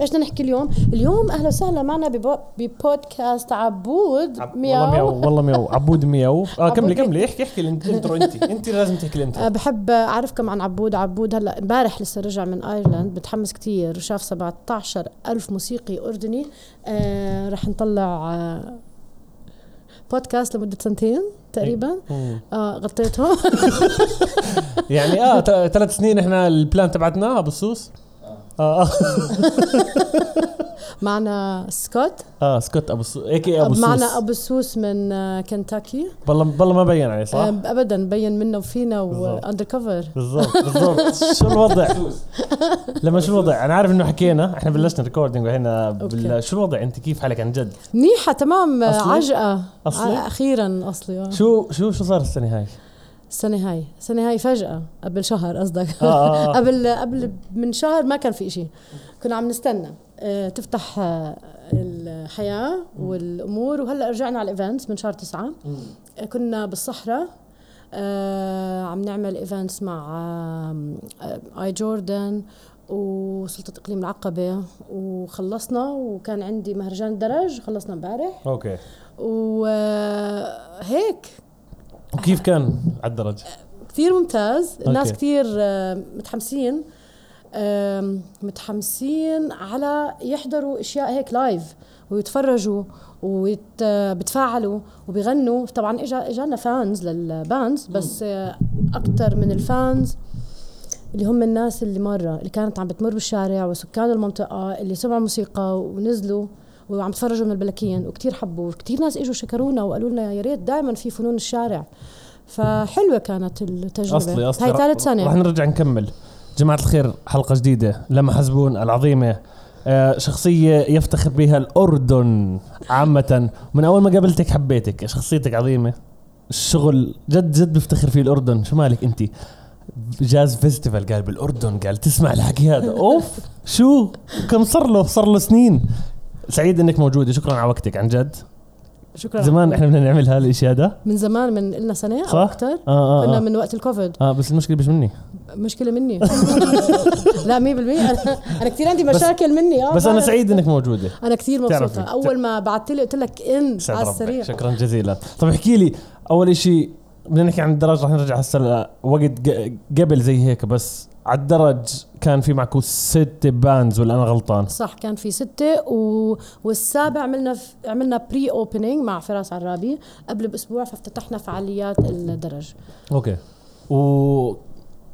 إيش بدنا نحكي اليوم؟ اليوم أهلا وسهلا معنا ببو- ببودكاست عبود عب- مياو, والله مياو. والله مياو. عبود مياو. آه عبود كملي. كملي. احكي احكي ال intro أنت. أنت لازم تحكي أه ال intro بحب أعرفكم عن عبود. عبود هلأ امبارح لسه رجع من ايرلند متحمس كتير وشاف 17 ألف موسيقي أردني. آه رح نطلع آه بودكاست لمدة سنتين تقريبا. مم. أه غطيته يعني آه ثلاث سنين إحنا البلان تبعتنا أبو السوس. آه آه معنا سكوت آه سكوت أبو السوس هيك أبو السوس معنا أبو السوس من آه، كنتاكي والله والله ما بين عليه صح؟ آه ابدا بين منا وفينا. واندر كفر بالضبط بالضبط شو الوضع؟ لما شو الوضع؟ أنا عارف إنه حكينا إحنا بلشنا ريكوردينج وهنا بال... شو الوضع أنت كيف حالك عن جد؟ منيحة تمام آه،؟ عجقة أصلي؟ آه، أخيرا أصلي آه. شو شو شو صار السنة هاي؟ السنة هاي السنة هاي فجأة قبل شهر قصدك. آه آه, آه. قبل قبل من شهر ما كان في إشي. كنا عم نستنى آه، تفتح آه، الحياة والأمور. وهلأ رجعنا على ال events من شهر تسعة. آه، كنا بالصحراء. آه، عم نعمل events مع آه، آي جوردن وسلطة إقليم العقبة. وخلصنا وكان عندي مهرجان درج خلصنا امبارح. okay. وهيك وكيف كان على الدرج؟ كثير ممتاز الناس okay. كثير آه، متحمسين متحمسين على يحضروا أشياء هيك live ويتفرجوا وبتفاعلوا وبيغنوا طبعا اجا إجانا fans لل bands بس أكثر من ال fans اللي هم الناس اللي مرة اللي كانت عم بتمر بالشارع وسكان المنطقة اللي سمعوا موسيقى ونزلوا وعم يتفرجوا من البلكين وكتير حبوا. وكتير ناس إجوا شكرونا وقالوا لنا يا ريت دائما في فنون الشارع. فحلوة كانت التجربة. أصلي أصلي. هاي ثالث رح سنه نرجع نكمل. جماعة الخير حلقة جديدة. لمى حزبون العظيمة. آه، شخصية يفتخر بها الأردن عامة. من أول ما قابلتك حبيتك؟ شخصيتك عظيمة. الشغل جد جد بفتخر فيه الأردن. شو مالك أنت؟ jazz festival قال بالأردن قال تسمع الحكي هذا. أوف شو؟ كم صار له؟ صار له سنين. سعيد إنك موجوده شكرا على وقتك عن جد. شكرا. زمان إحنا بدنا نعمل هالشيء هذا من زمان من لنا سنة؟ أو أكثر آه, كنا آه. من وقت الكوفيد. آه بس المشكلة مش مني. مشكلة مني. لا 100% أنا أنا كثير عندي مشاكل مني. آه بس أنا. سعيد إنك موجودة. أنا كثير. مبسوطة. أول ما بعثت لي قلت لك إن على السريع. شكرا جزيلا. طب احكي لي أول شيء بدنا نحكي عن الدرج رح نرجع هسه وقت ق- قبل زي هيك بس على الدرج كان في معكم ست bands ولا أنا غلطان. صح كان في ستة و... والسابع عملنا ف... عملنا pre-opening مع فراس عرابي قبل بأسبوع فافتتحنا فعاليات الدرج. okay. و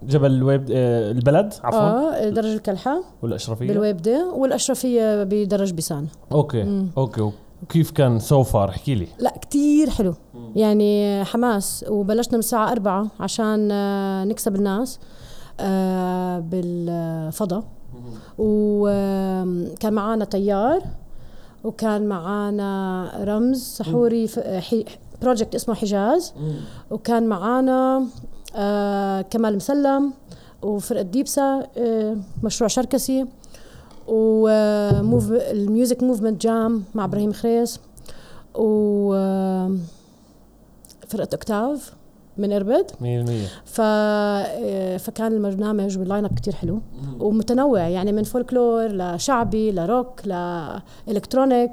جبل اللويبدة آه، البلد عفوا. آه درج الكلحة. والاشرفيه بالويب دي والأشرفية بدرج بيسان. okay مم. okay. وكيف كان so far احكي لي. لا كتير حلو. يعني حماس وبلشنا من الساعة أربعة عشان آه، نكسب الناس. بالفضاء. وكان معانا طيار وكان معانا رمز سحوري project اسمه حجاز. وكان معانا آه، كمال مسلم وفرقة ديبسا آه، مشروع شركسي و Move ال music movement jam مع إبراهيم خريس و آه، فرقة أوكتاف. من اربد 100% ف آه، فكان البرنامج وال line-up كثير حلو. ومتنوع يعني من فولكلور لشعبي ل rock ل electronic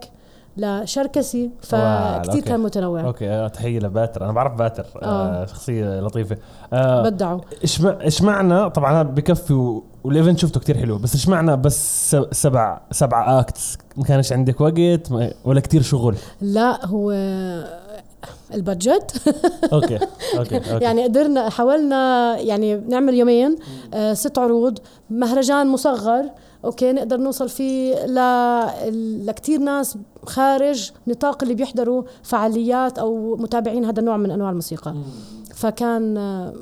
لشركسي okay. كان متنوع. okay آه، تحية لباتر. أنا بعرف باتر آه. آه. شخصية لطيفة. آه بدعوا. إيش إيش معنى طبعا هذا بكفي وال event شفته كتير حلو بس إيش معنى بس سبع سبع acts ما كانش عندك وقت ولا كتير شغل. لا هو ال budget. أوكي okay, okay. يعني قدرنا حاولنا يعني نعمل يومين آه ست عروض مهرجان مصغر okay نقدر نوصل فيه ل... لكثير ناس خارج نطاق اللي بيحضروا فعاليات أو متابعين هذا النوع من أنواع الموسيقى. فكان آه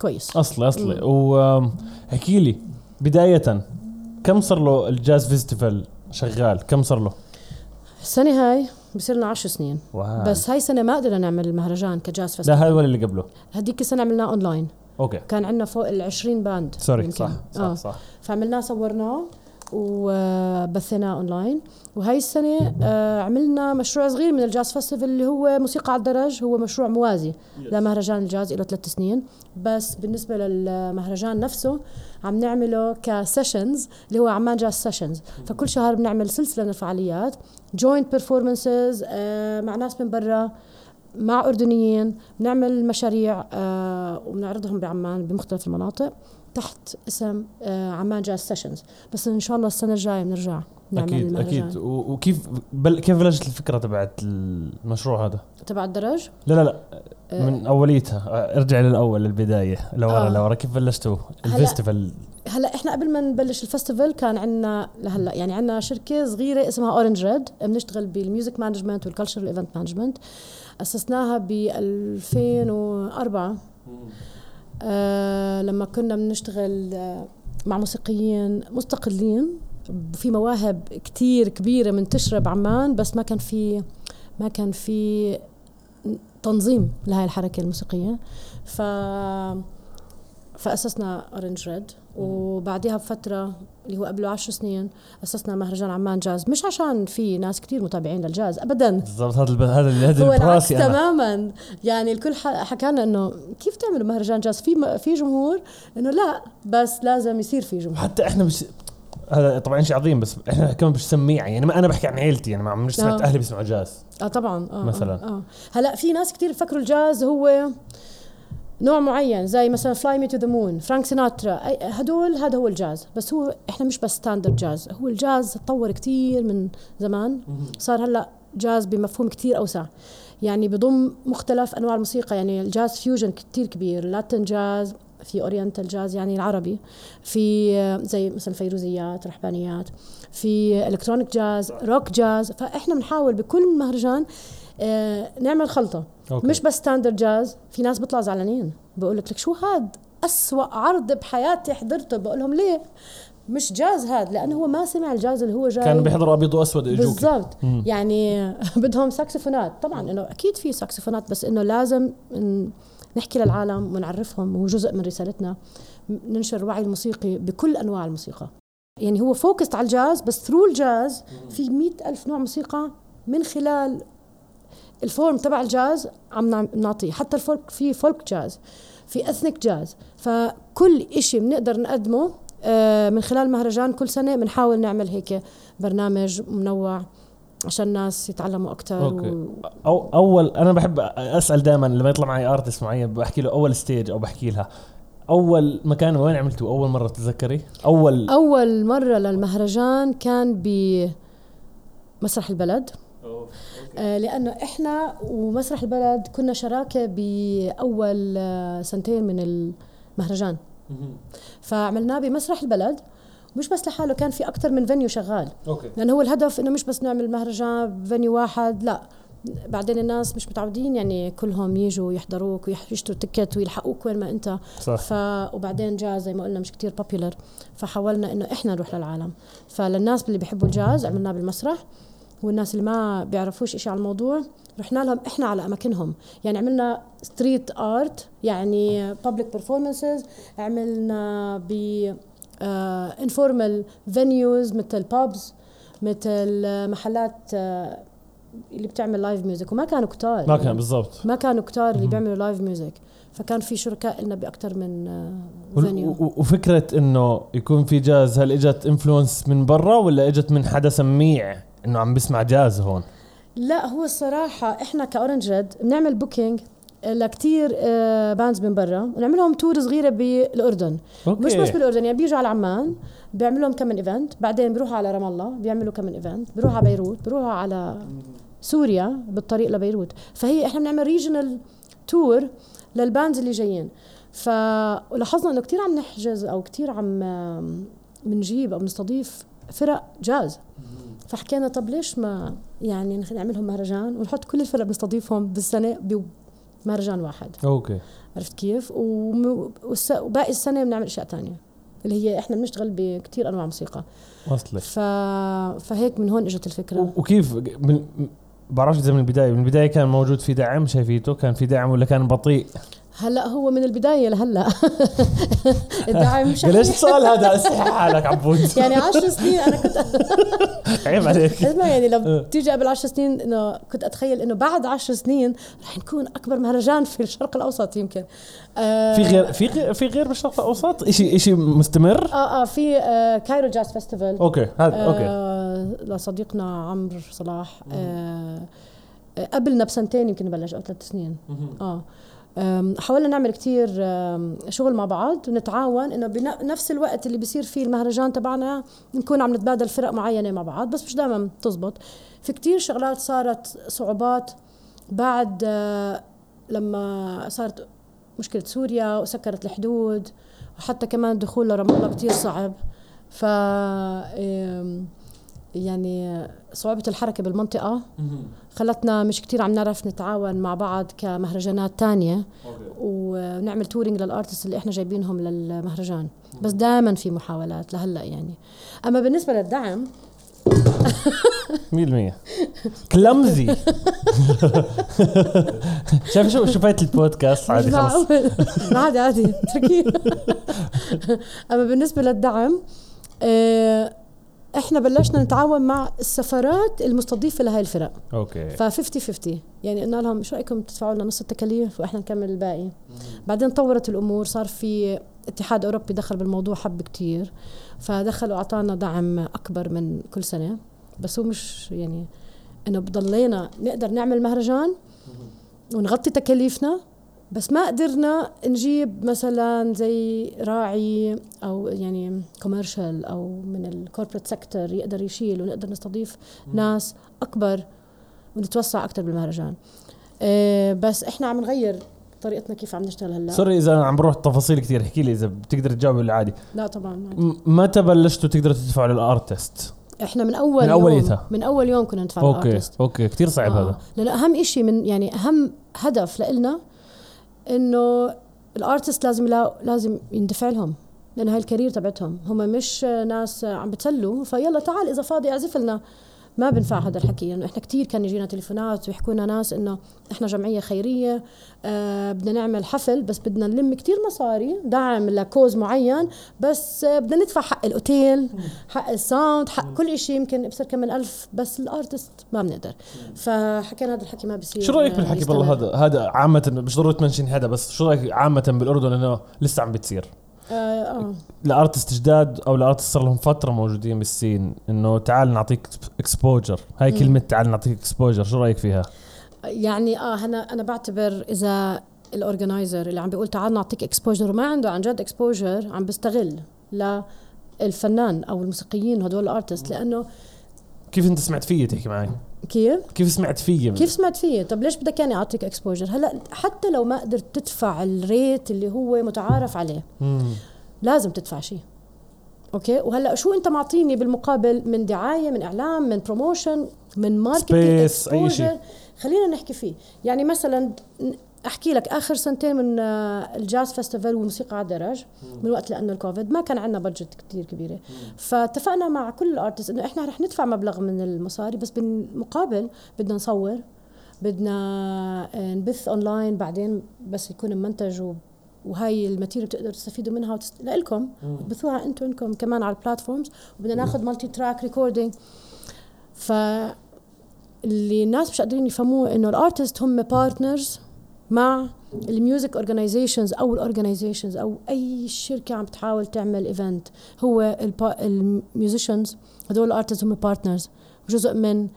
كويس. أصلي أصلي. واحكي لي بداية كم صار له ال jazz festival شغال؟ كم صار له؟ السنة هاي بصير لنا 10 سنين. wow. بس هاي السنة ما قدرنا نعمل المهرجان ك jazz festival لا هذا ولا اللي قبله. هديك السنة عملناه online. okay. كان عندنا فوق ال 20 band سوري. صح صح آه. صح. فعملناه صورناه. وبثيناه أونلاين. وهي السنة آه، عملنا مشروع صغير من ال jazz festival اللي هو موسيقى على الدرج هو مشروع موازي لمهرجان الجاز له ثلاث سنين. بس بالنسبة للمهرجان نفسه عم نعمله ك sessions اللي هو عمان jazz sessions. فكل شهر بنعمل سلسلة من الفعاليات joint performances مع ناس من برا مع أردنيين. بنعمل مشاريع آه وبنعرضهم بعمان بمختلف المناطق. تحت اسم آه عمان jazz sessions. بس إن شاء الله السنة الجاية بنرجع نعمل أكيد المهرجان. أكيد. وكيف بل كيف بلشت الفكرة تبعت المشروع هذا؟ تبع الدرج لا لا لا. من أوليتها. ارجع للأول للبداية لورا آه. لورا. كيف بلشتوا ال festival؟ هلا إحنا قبل ما نبلش ال festival كان عندنا لهلا يعني عندنا شركة صغيرة اسمها Orange Red بنشتغل بال music management وال cultural event management. أسسناها ب 2004 آه لما كنا بنشتغل آه مع موسيقيين مستقلين في مواهب كتير كبيرة منتشره بعمان بس ما كان في ما كان في تنظيم لهي الحركة الموسيقية. ف فأسسنا Orange Red وبعدها بفترة اللي هو قبله عشر سنين أسسنا مهرجان عمان جاز. مش عشان في ناس كتير متابعين للجاز ابدا. بالضبط هذا الب... هذا اللي- هذا هو العكس أنا. تماما. يعني الكل ح- حكانا إنه كيف تعملوا مهرجان جاز؟ في م- في جمهور إنه لا بس لازم يصير في جمهور. حتى إحنا مش هذا طبعا شيء عظيم بس إحنا كمان مش سميع يعني ما أنا بحكي عن عيلتي يعني ما مش سمعت آه. أهلي بيسمعوا جاز. آه طبعا. آه مثلاً. آه, آه هلأ في ناس كتير بفكروا الجاز هو نوع معين زي مثلا Fly Me to the Moon فرانك سيناترا هدول هذا هو الجاز. بس هو إحنا مش بس standard jazz هو الجاز تطور كتير من زمان. صار هلأ جاز بمفهوم كتير أوسع. يعني بضم مختلف أنواع الموسيقى يعني ال jazz fusion كتير كبير Latin jazz في oriental jazz يعني العربي. في آه، زي مثلا فيروزيات رحبانيات. في electronic jazz rock jazz فإحنا بنحاول بكل مهرجان نعمل خلطة. okay. مش بس standard jazz في ناس بيطلعوا زعلانين. بقول لك شو هاد؟ أسوأ عرض بحياتي حضرته. بقول لهم ليه؟ مش جاز هاد لأنه هو ما سمع الجاز اللي هو جاي. كانوا بيحضروا أبيض وأسود اجوك بالضبط. يعني بدهم ساكسفونات. طبعا إنه أكيد في ساكسفونات بس إنه لازم نحكي للعالم ونعرفهم وهو جزء من رسالتنا ننشر الوعي الموسيقي بكل أنواع الموسيقى. يعني هو focused على الجاز بس through الجاز في مئة ألف نوع موسيقى من خلال ال form تبع الجاز عم نعم- نعطيه. حتى ال folk في folk jazz في ethnic jazz. فكل إشي بنقدر نقدمه آه، من خلال مهرجان كل سنة بنحاول نعمل هيك برنامج منوع عشان الناس يتعلموا أكثر okay. أو أول أنا بحب أسأل دائما لما يطلع معي artist معين بحكي له أول stage أو بحكي لها أول مكان وين عملتوا أول مرة تتذكري أول أول مرة للمهرجان كان بمسرح البلد. آه، لأنه إحنا ومسرح البلد كنا شراكة بأول آه، سنتين من المهرجان. فعملناه بمسرح البلد مش بس لحاله كان في أكثر من venue شغال. okay. لأنه هو الهدف إنه مش بس نعمل مهرجان ب venue واحد لا. بعدين الناس مش متعودين يعني كلهم يجوا يحضروك ويشتروا ticket ويلحقوك وين ما أنت. صح. ف وبعدين جاز زي ما قلنا مش كتير popular فحاولنا إنه إحنا نروح للعالم. فللناس اللي بيحبوا الجاز عملناه بالمسرح. والناس اللي ما بيعرفوش إشي على الموضوع رحنا لهم إحنا على أماكنهم. يعني عملنا street art يعني public performances عملنا ب informal venues مثل pubs مثل آه، محلات آه، اللي بتعمل live music وما كانوا كتار. ما كان بالضبط. ما كانوا كتار اللي بيعملوا live music فكان في شركاء لنا باكثر من آه، venue و- وفكرة إنه يكون في جاز هل إجت influence من برا ولا إجت من حدا سميع؟ إنه عم بيسمع جاز هون. لا هو الصراحة إحنا ك Orange Red بنعمل booking لكتير آه، bands من برا ونعملهم tour صغيرة بالأردن. okay. مش بس بالأردن يعني بيجوا على عمان بيعملوا لهم كم من event بعدين بيروحوا على رام الله بيعملوا كم من event بيروحوا على بيروت بيروحوا على سوريا بالطريق لبيروت. فهي إحنا بنعمل regional tour لل bands اللي جايين. فلاحظنا إنه كتير عم نحجز أو كتير عم بنجيب أو بنستضيف فرق جاز. فحكينا طب ليش ما يعني نعملهم مهرجان ونحط كل الفرق بنستضيفهم بالسنة بمهرجان واحد. okay. عرفت كيف؟ وباقي السنة بنعمل أشياء تانية اللي هي إحنا بنشتغل بكتير أنواع موسيقى. وصلت ف... فهيك من هون إجت الفكرة. وكيف من بعرفش إذا من البداية من البداية كان موجود في دعم شايفيته كان في دعم ولا كان بطيء؟ هلا هو من البداية لهلا. الدعم مش ليش السؤال هذا استحي حالك عبود. يعني 10 سنين أنا كنت عيب عليك. اسمع يعني لو إيه. تيجي قبل 10 سنين إنه كنت أتخيل إنه بعد 10 سنين رح نكون أكبر مهرجان في الشرق الأوسط يمكن. آه في غير في غير في غير بالشرق الأوسط؟ شيء شيء مستمر؟ آه آه في آه Cairo Jazz Festival okay هذا okay. آه لصديقنا عمرو صلاح. آه آه، قبلنا بسنتين يمكن بلش أو ثلاث سنين. آه. حاولنا نعمل كتير شغل مع بعض ونتعاون إنه بنفس الوقت اللي بيصير فيه المهرجان تبعنا نكون عم نتبادل فرق معينة مع بعض بس مش دائما بتزبط. في كتير شغلات صارت صعوبات بعد آه، لما صارت مشكلة سوريا وسكرت الحدود وحتى كمان الدخول لرام الله كتير صعب. ف يعني صعوبة الحركة بالمنطقة خلتنا مش كتير عم نعرف نتعاون مع بعض كمهرجانات تانية. ونعمل touring لل artist اللي إحنا جايبينهم للمهرجان. بس دائما في محاولات لهلأ يعني. أما بالنسبة للدعم 100% كلمزي. شايف شو شو فايت البودكاست؟ عادي خلص. عادي عادي اتركيه أما بالنسبة للدعم آه، إحنا بلشنا نتعاون مع السفارات المستضيفة لهي الفرق. okay. ف 50 50 يعني قلنا لهم شو رأيكم تدفعوا لنا نص التكاليف وإحنا نكمل الباقي. بعدين طورت الأمور صار في اتحاد أوروبي دخل بالموضوع حب كتير. فدخلوا أعطانا دعم أكبر من كل سنة. بس هو مش يعني إنه بضلينا نقدر نعمل مهرجان ونغطي تكاليفنا. بس ما قدرنا نجيب مثلا زي راعي أو يعني commercial أو من ال corporate sector يقدر يشيل ونقدر نستضيف ناس أكبر ونتوسع أكثر بالمهرجان. إيه بس إحنا عم نغير طريقتنا كيف عم نشتغل هلأ. sorry إذا عم بروح تفاصيل كثير احكي لي إذا بتقدر تجاوب ولا عادي لا طبعا م- متى بلشتوا تقدروا تدفعوا لل artist؟ إحنا من أول من يوم أوليتها. من أول يوم كنا ندفع okay لل artist. okay كثير صعب آه. هذا. لأنه أهم شيء من يعني أهم هدف لإلنا إنه ال artist لازم لا لازم يندفع لهم لأنه هاي ال career تبعتهم. هم مش ناس عم بتسلوا فيلا تعال إذا فاضي أعزف لنا. ما بنفع هذا الحكي. لأنه يعني إحنا كثير كان يجينا تليفونات ويحكوا لنا ناس إنه إحنا جمعية خيرية آه بدنا نعمل حفل بس بدنا نلم كثير مصاري دعم ل cause معين بس آه بدنا ندفع حق الأوتيل حق ال sound حق كل شيء يمكن بصير كم من ألف بس ال artist ما بنقدر. فحكينا هذا الحكي ما بصير شو رأيك آه، بالحكي يستمر. والله هذا هذا عامة مش ضروري ت mention هذا بس شو رأيك عامة بالأردن إنه لسه عم بتصير؟ آه آه. ال artist جداد أو ال artist صار لهم فترة موجودين بال scene إنه تعال نعطيك exposure هاي كلمة تعال نعطيك exposure شو رأيك فيها؟ يعني آه أنا أنا بعتبر إذا ال organizer اللي عم بيقول تعال نعطيك exposure وما عنده عن جد exposure عم بيستغل للفنان أو الموسيقيين هدول ال artist لأنه كيف أنت سمعت فيي تحكي معي؟ كيف؟ كيف سمعت فيي كيف سمعت فيه طب ليش بدك يعني أعطيك exposure هلأ حتى لو ما قدرت تدفع ال rate اللي هو متعارف عليه مم. لازم تدفع شيء. Okay؟ وهلأ شو أنت معطيني بالمقابل من دعاية من إعلام من promotion من marketing أي شيء. خلينا نحكي فيه. يعني مثلا أحكي لك آخر سنتين من آه، ال jazz festival والموسيقى على الدرج من وقت لأنه الكوفيد ما كان عندنا budget كتير كبيرة. فاتفقنا مع كل ال artist إنه إحنا رح ندفع مبلغ من المصاري بس بالمقابل بدنا نصور بدنا آه، نبث اونلاين بعدين بس يكون منتج و وهاي ال material بتقدروا تستفيدوا منها وتست... لكم وتبثوها أنتم انكم كمان على ال platforms وبدنا ناخذ multi-track recording ف اللي الناس مش قادرين يفهموه إنه ال artist هم partners مع ال music organizations أو ال organizations أو أي شركة عم بتحاول تعمل event. هو ال musicians هدول ال artist هم partners جزء من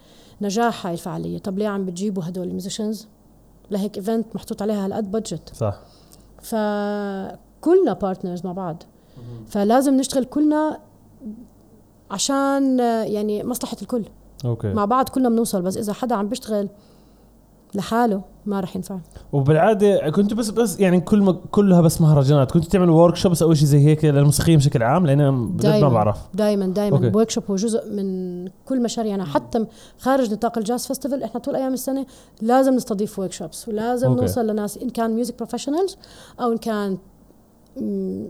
نجاح هاي الفعالية. طب ليه عم بتجيبوا هدول ال musicians؟ لهيك event محطوط عليها هالقد budget صح. فكلنا partners مع بعض. فلازم نشتغل كلنا عشان يعني مصلحة الكل. okay. مع بعض كلنا بنوصل بس إذا حدا عم بيشتغل لحاله ما رح ينفع. وبالعادة كنت بس بس يعني كل ما كلها بس مهرجانات. كنت تعمل workshops أو شيء زي هيك للموسيقيين بشكل عام لأن ما. بعرف. دائما دائما. ال workshop هو جزء من كل مشاريعنا حتى خارج نطاق ال jazz festival إحنا طول أيام السنة لازم نستضيف workshops ولازم okay. نوصل لناس إن كان music professionals أو إن كان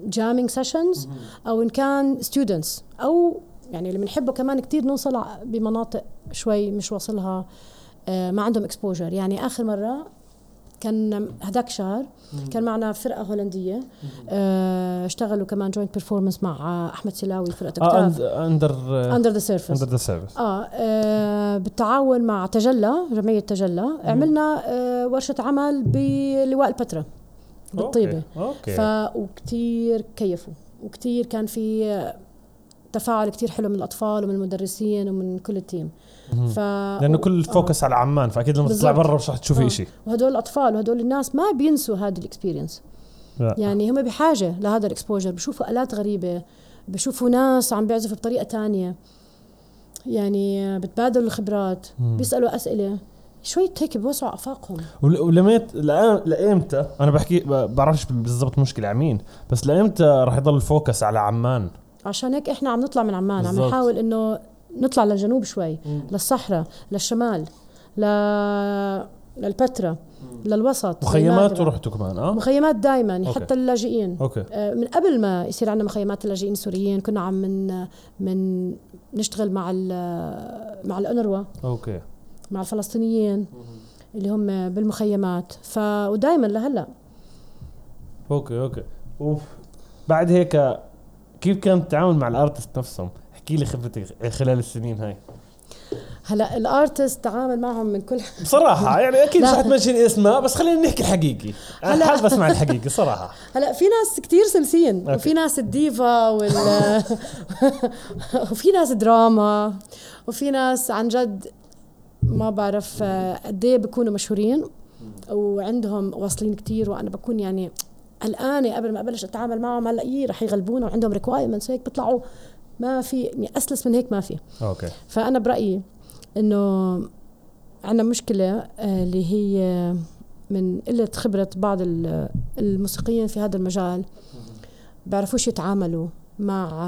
jamming sessions أو إن كان students أو يعني اللي بنحبه كمان كتير نوصل بمناطق شوي مش واصلها. آه، ما عندهم exposure يعني آخر مرة كان هداك شهر كان معنا فرقة هولندية آه اشتغلوا كمان joint performance مع أحمد سلاوي فرقة Octave Under Under the Surface Under the Surface آه, آه بالتعاون مع تجلى جمعية تجلى عملنا آه ورشة عمل بلواء البتراء بالطيبة. okay ف وكثير كيفوا. وكثير كان في آه، تفاعل كثير حلو من الأطفال ومن المدرسين ومن كل ال team. ف لأنه كل ال focus آه. على عمان فأكيد لما تطلع برا مش رح تشوفي آه. شيء وهدول الأطفال وهدول الناس ما بينسوا هذه ال experience يعني هم بحاجة لهذا ال exposure بشوفوا آلات غريبة بشوفوا ناس عم بيعزفوا بطريقة تانية. يعني بتبادلوا الخبرات مم. بيسألوا أسئلة. شوي هيك بوسعوا آفاقهم. ولميت لإيمتى أنا بحكي بعرفش بالضبط مشكله على مين بس لإيمتى راح يضل ال focus على عمان؟ عشان هيك إحنا عم نطلع من عمان بالزبط. عم نحاول إنه نطلع للجنوب شوي مم. للصحراء للشمال ل للبتراء للوسط مخيمات ورحتوا كمان آه؟ مخيمات دائما حتى اللاجئين. okay. آه من قبل ما يصير عندنا مخيمات اللاجئين السوريين كنا عم من من نشتغل مع مع الأنروا okay. مع الفلسطينيين اللي هم بالمخيمات. ف ودائما لهلا. okay okay. أوف. بعد هيك كيف كان التعامل مع ال artist نفسهم؟ احكي لي خبرتك خلال السنين هاي؟ هلا ال artist تعامل معهم من كل بصراحة يعني أكيد مش حت mention اسماء بس خلينا نحكي الحقيقي. أنا حابب أسمع الحقيقي صراحة. هلا في ناس كثير سلسين okay. وفي ناس الديفا وال وفي ناس دراما وفي ناس عن جد ما بعرف قد إيه بيكونوا مشهورين وعندهم واصلين كثير وأنا بكون يعني قلقانة قبل ما أبلش أتعامل معهم. هلا إيه رح يغلبونا وعندهم requirements هيك بيطلعوا ما في يعني أسلس من هيك ما في. okay. فأنا برأيي إنه عندنا مشكلة آه، اللي هي من قلة خبرة بعض الموسيقيين في هذا المجال بيعرفوش يتعاملوا مع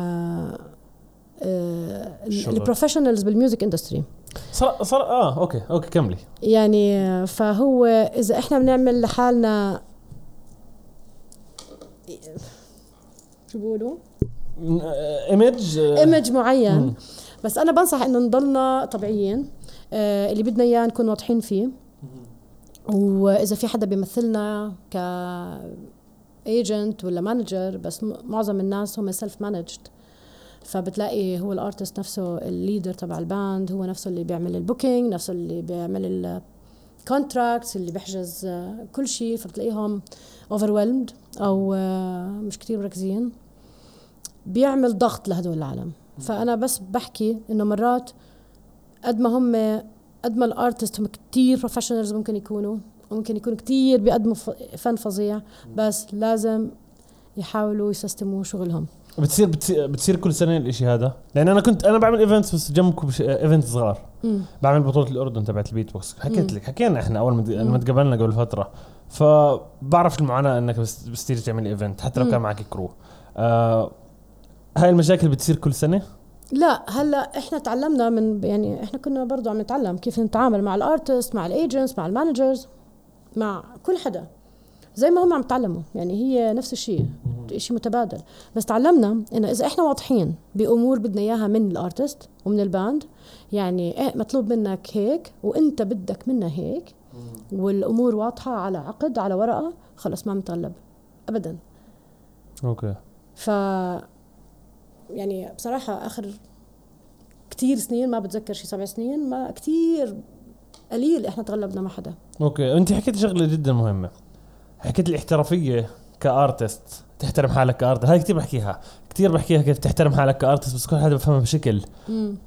ال professionals بال music industry صار صار آه okay okay كملي. يعني فهو إذا إحنا بنعمل لحالنا شو بيقولوا؟ image image معين. بس أنا بنصح إنه نضلنا طبيعيين آه اللي بدنا إياه نكون واضحين فيه. وإذا في حدا بيمثلنا ك agent ولا manager بس معظم الناس هم self-managed فبتلاقي هو ال artist نفسه ال leader تبع ال band هو نفسه اللي بيعمل ال booking نفسه اللي بيعمل ال contracts اللي بيحجز آه، كل شيء. فبتلاقيهم overwhelmed أو آه، مش كتير مركزين. بيعمل ضغط لهدول العالم. فأنا بس بحكي إنه مرات قد ما هم قد ما ال artist هم كثير professionals ممكن يكونوا ممكن يكونوا كثير بيقدموا فن فظيع بس لازم يحاولوا يسستموا شغلهم. بتصير بتصير, كل سنة الإشي هذا؟ لأن أنا كنت أنا بعمل events بس جنبكم event صغار. مم. بعمل بطولة الأردن تبعت البيت بوكس حكيت لك حكينا إحنا أول ما تقابلنا قبل فترة. فبعرف المعاناة إنك بس بس تيجي تعمل event حتى لو كان معك crew آه هاي المشاكل بتصير كل سنة؟ لا هلا إحنا تعلمنا من يعني إحنا كنا برضو عم نتعلم كيف نتعامل مع ال artist مع ال agents مع ال managers مع كل حدا. زي ما هم عم يتعلموا يعني هي نفس الشيء شيء متبادل. بس تعلمنا إنه إذا إحنا واضحين بأمور بدنا إياها من ال artist ومن ال band يعني إيه مطلوب منك هيك وإنت بدك منا هيك والأمور واضحة على عقد على ورقة خلص ما متغلب. ابدا. okay. ف يعني بصراحة آخر كثير سنين ما بتذكر شي سبع سنين ما كثير قليل إحنا تغلبنا مع حدا. okay أنت حكيت شغلة جدا مهمة. حكيت الاحترافية ك artist تحترم حالك ك artist. هاي كثير بحكيها. كثير بحكيها كيف تحترم حالك ك artist بس كل حدا بفهمها بشكل.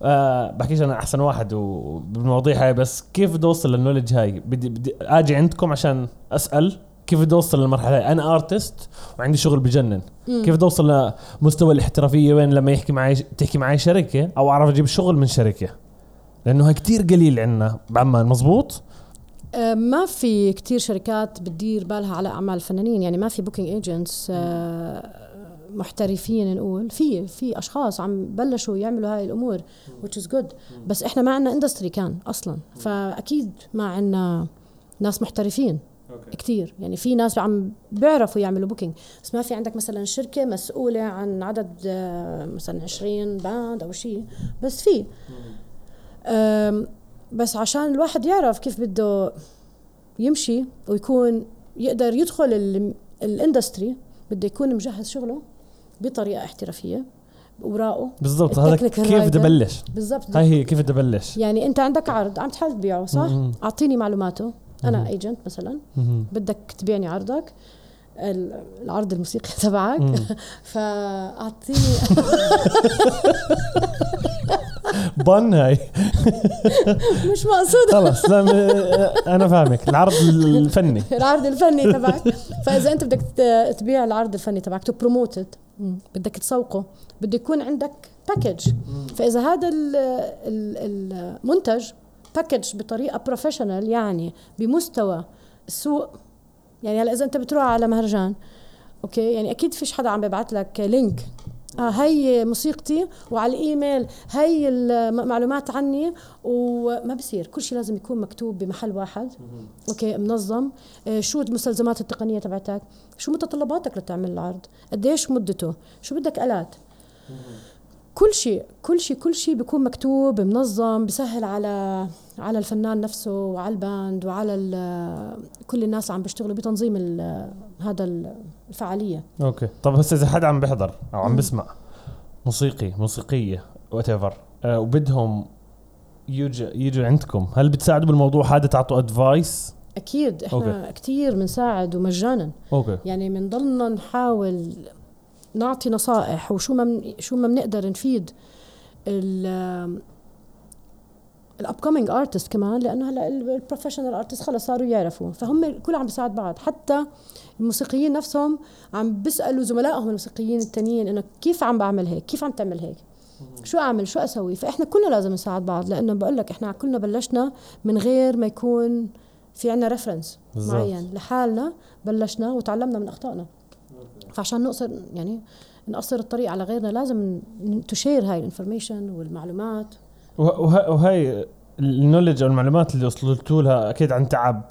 آه بحكيش أنا أحسن واحد بالمواضيع هاي بس كيف بدي أوصل لل knowledge هاي؟ بدي, بدي أجي عندكم عشان أسأل. كيف بدي اوصل للمرحلة؟ هاي أنا artist وعندي شغل بجنن. مم. كيف بدي اوصل لمستوى الاحترافية؟ وين؟ لما يحكي معي تحكي معي شركة أو أعرف أجيب شغل من شركة. لأنه هاي كتير قليل عندنا بعمان مزبوط؟ آه، ما في كتير شركات بتدير بالها على أعمال الفنانين يعني ما في booking agents آه، محترفين نقول. في في أشخاص عم بلشوا يعملوا هاي الأمور which is good. بس إحنا ما عندنا industry كان أصلا. فأكيد ما عندنا ناس محترفين. okay. كتير. يعني في ناس عم بيعرفوا يعملوا booking بس ما في عندك مثلا شركة مسؤولة عن عدد آه، مثلا 20 band أو شيء بس في. بس عشان الواحد يعرف كيف بده يمشي ويكون يقدر يدخل ال- ال industry بده يكون مجهز شغله بطريقة احترافية اوراقه بالضبط. هذا كيف بدي. ابلش بالضبط. هاي هي كيف بدي ابلش يعني أنت عندك عرض عم تحاول تبيعه صح؟ مم. أعطيني معلوماته. أنا agent مثلا. بدك تبيعني عرضك ال- العرض الموسيقي تبعك. فأعطيني بن هاي. مش مقصود. خلص لا أنا فاهمك. العرض الفني. العرض الفني تبعك. فإذا أنت بدك تبيع العرض الفني تبعك to promote بدك تسوقه. بده يكون عندك package فإذا هذا ال- ال- المنتج package بطريقة professional يعني بمستوى السوق يعني هلا إذا أنت بتروح على مهرجان okay? يعني أكيد فيش حدا عم بيبعت لك link آه هي موسيقتي وعلى الإيميل هي المعلومات عني وما بصير. كل شيء لازم يكون مكتوب بمحل واحد. okay? منظم. آه شو المستلزمات التقنية تبعتك؟ شو متطلباتك لتعمل العرض؟ قديش مدته؟ شو بدك آلات؟ كل شيء كل شيء كل شيء بيكون مكتوب منظم بسهل على على الفنان نفسه وعلى ال band وعلى كل الناس عم بيشتغلوا بتنظيم ال- هذا ال- الفعالية. okay. طب هسه إذا حدا عم بيحضر أو عم بسمع موسيقي موسيقية whatever وبدهم يجوا يجوا عندكم هل بتساعدوا بالموضوع هذا تعطوا advice أكيد. إحنا كثير بنساعد ومجانا. okay. يعني بنضلنا نحاول نعطي نصائح وشو ما شو ما بنقدر نفيد ال ال upcoming artist كمان لأنه هلأ ال professional artist خلص صاروا يعرفوا فهم كل عم بيساعد بعض حتى الموسيقيين نفسهم عم بيسألوا زملائهم الموسيقيين التانيين إنه كيف عم بعمل هيك؟ كيف عم تعمل هيك؟ شو أعمل؟ شو أسوي؟ فإحنا كلنا لازم نساعد بعض لأنه بقول لك إحنا كلنا بلشنا من غير ما يكون في عنا reference. معين لحالنا بلشنا وتعلمنا من أخطائنا. فعشان نقصر يعني نقصر الطريق على غيرنا لازم تشير هاي الانفورميشن والمعلومات وه- وه- وهي النولج أو المعلومات اللي وصلتوا لها أكيد عن تعب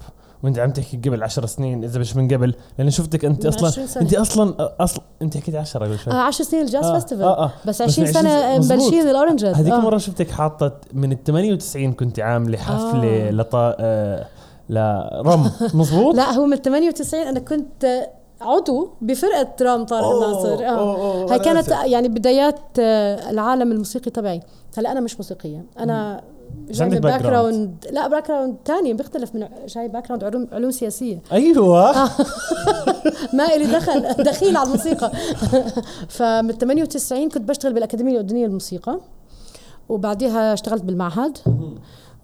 وأنت عم تحكي قبل عشر سنين إذا مش من قبل لأن شفتك أنت أصلا 20 سنة. أنت أصلا أصلا أنت حكيت 10 قبل شوي آه 10 سنين الجاز آه، فيستيفال آه، آه. بس بس 20 من سنة 20 مزبوط. مبلشين الأورنجز هذيك آه. المره شفتك حاطة من ال 98 كنت عاملة حفلة آه. لطا آه لرم مزبوط لا هو من 98 أنا كنت عضو بفرقة رام طارق الناصر آه. هاي أنا كانت. يعني بدايات آه، العالم الموسيقي تبعي. هلأ أنا مش موسيقية. أنا جاي. background لا background ثاني بيختلف من جاي background علوم علوم سياسية. أيوه. ما إلي دخل دخيل على الموسيقى. فمن 98 كنت بشتغل بالأكاديمية الأردنية للموسيقى. وبعديها اشتغلت بالمعهد.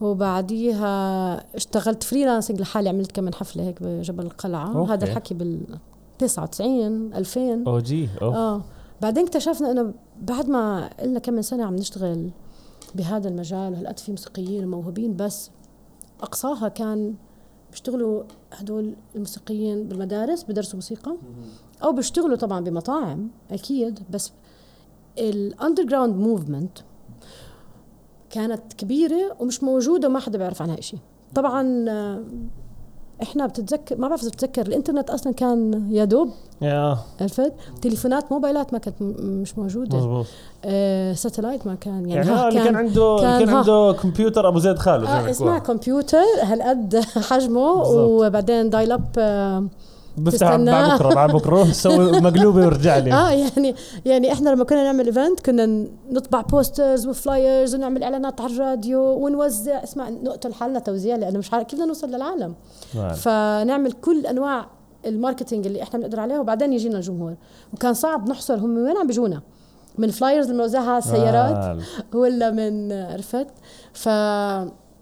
وبعديها اشتغلت freelancing لحالي عملت كمان حفلة هيك بجبل القلعة. okay. هذا الحكي بال 99 2000 أو جي أوه. آه. بعدين اكتشفنا إنه بعد ما قلنا كم من سنة عم نشتغل بهذا المجال وهالقد في موسيقيين وموهوبين بس أقصاها كان بيشتغلوا هدول الموسيقيين بالمدارس بدرسوا موسيقى. أو بيشتغلوا طبعا بمطاعم أكيد بس ال underground movement كانت كبيرة ومش موجودة وما حدا بيعرف عنها شيء طبعا إحنا بتتذكر ما بعرف بتتذكر الإنترنت أصلا كان يا دوب يا عرفت تليفونات موبايلات ما كانت مش موجودة مزبوط آه satellite ما كان يعني, يعني آه اللي كان عنده كان كان. عنده كمبيوتر أبو زيد خاله آه بيحكوها. كمبيوتر هالقد حجمه بالضبط. وبعدين dial up آه, بفتح بعد. بكرة بعد بكرة. سوي مقلوبة ويرجع لي. آه يعني يعني إحنا لما كنا نعمل event كنا نطبع posters و flyers ونعمل إعلانات على الراديو ونوزع اسمع نقتل حالنا توزيع لأنه مش عارف كيف بدنا نوصل للعالم. نعم. فنعمل كل أنواع ال marketing اللي إحنا بنقدر عليها وبعدين يجينا الجمهور. وكان صعب نحصر. هم وين عم بيجونا؟ من flyers اللي بنوزعها على السيارات آه. ولا من عرفت؟ ف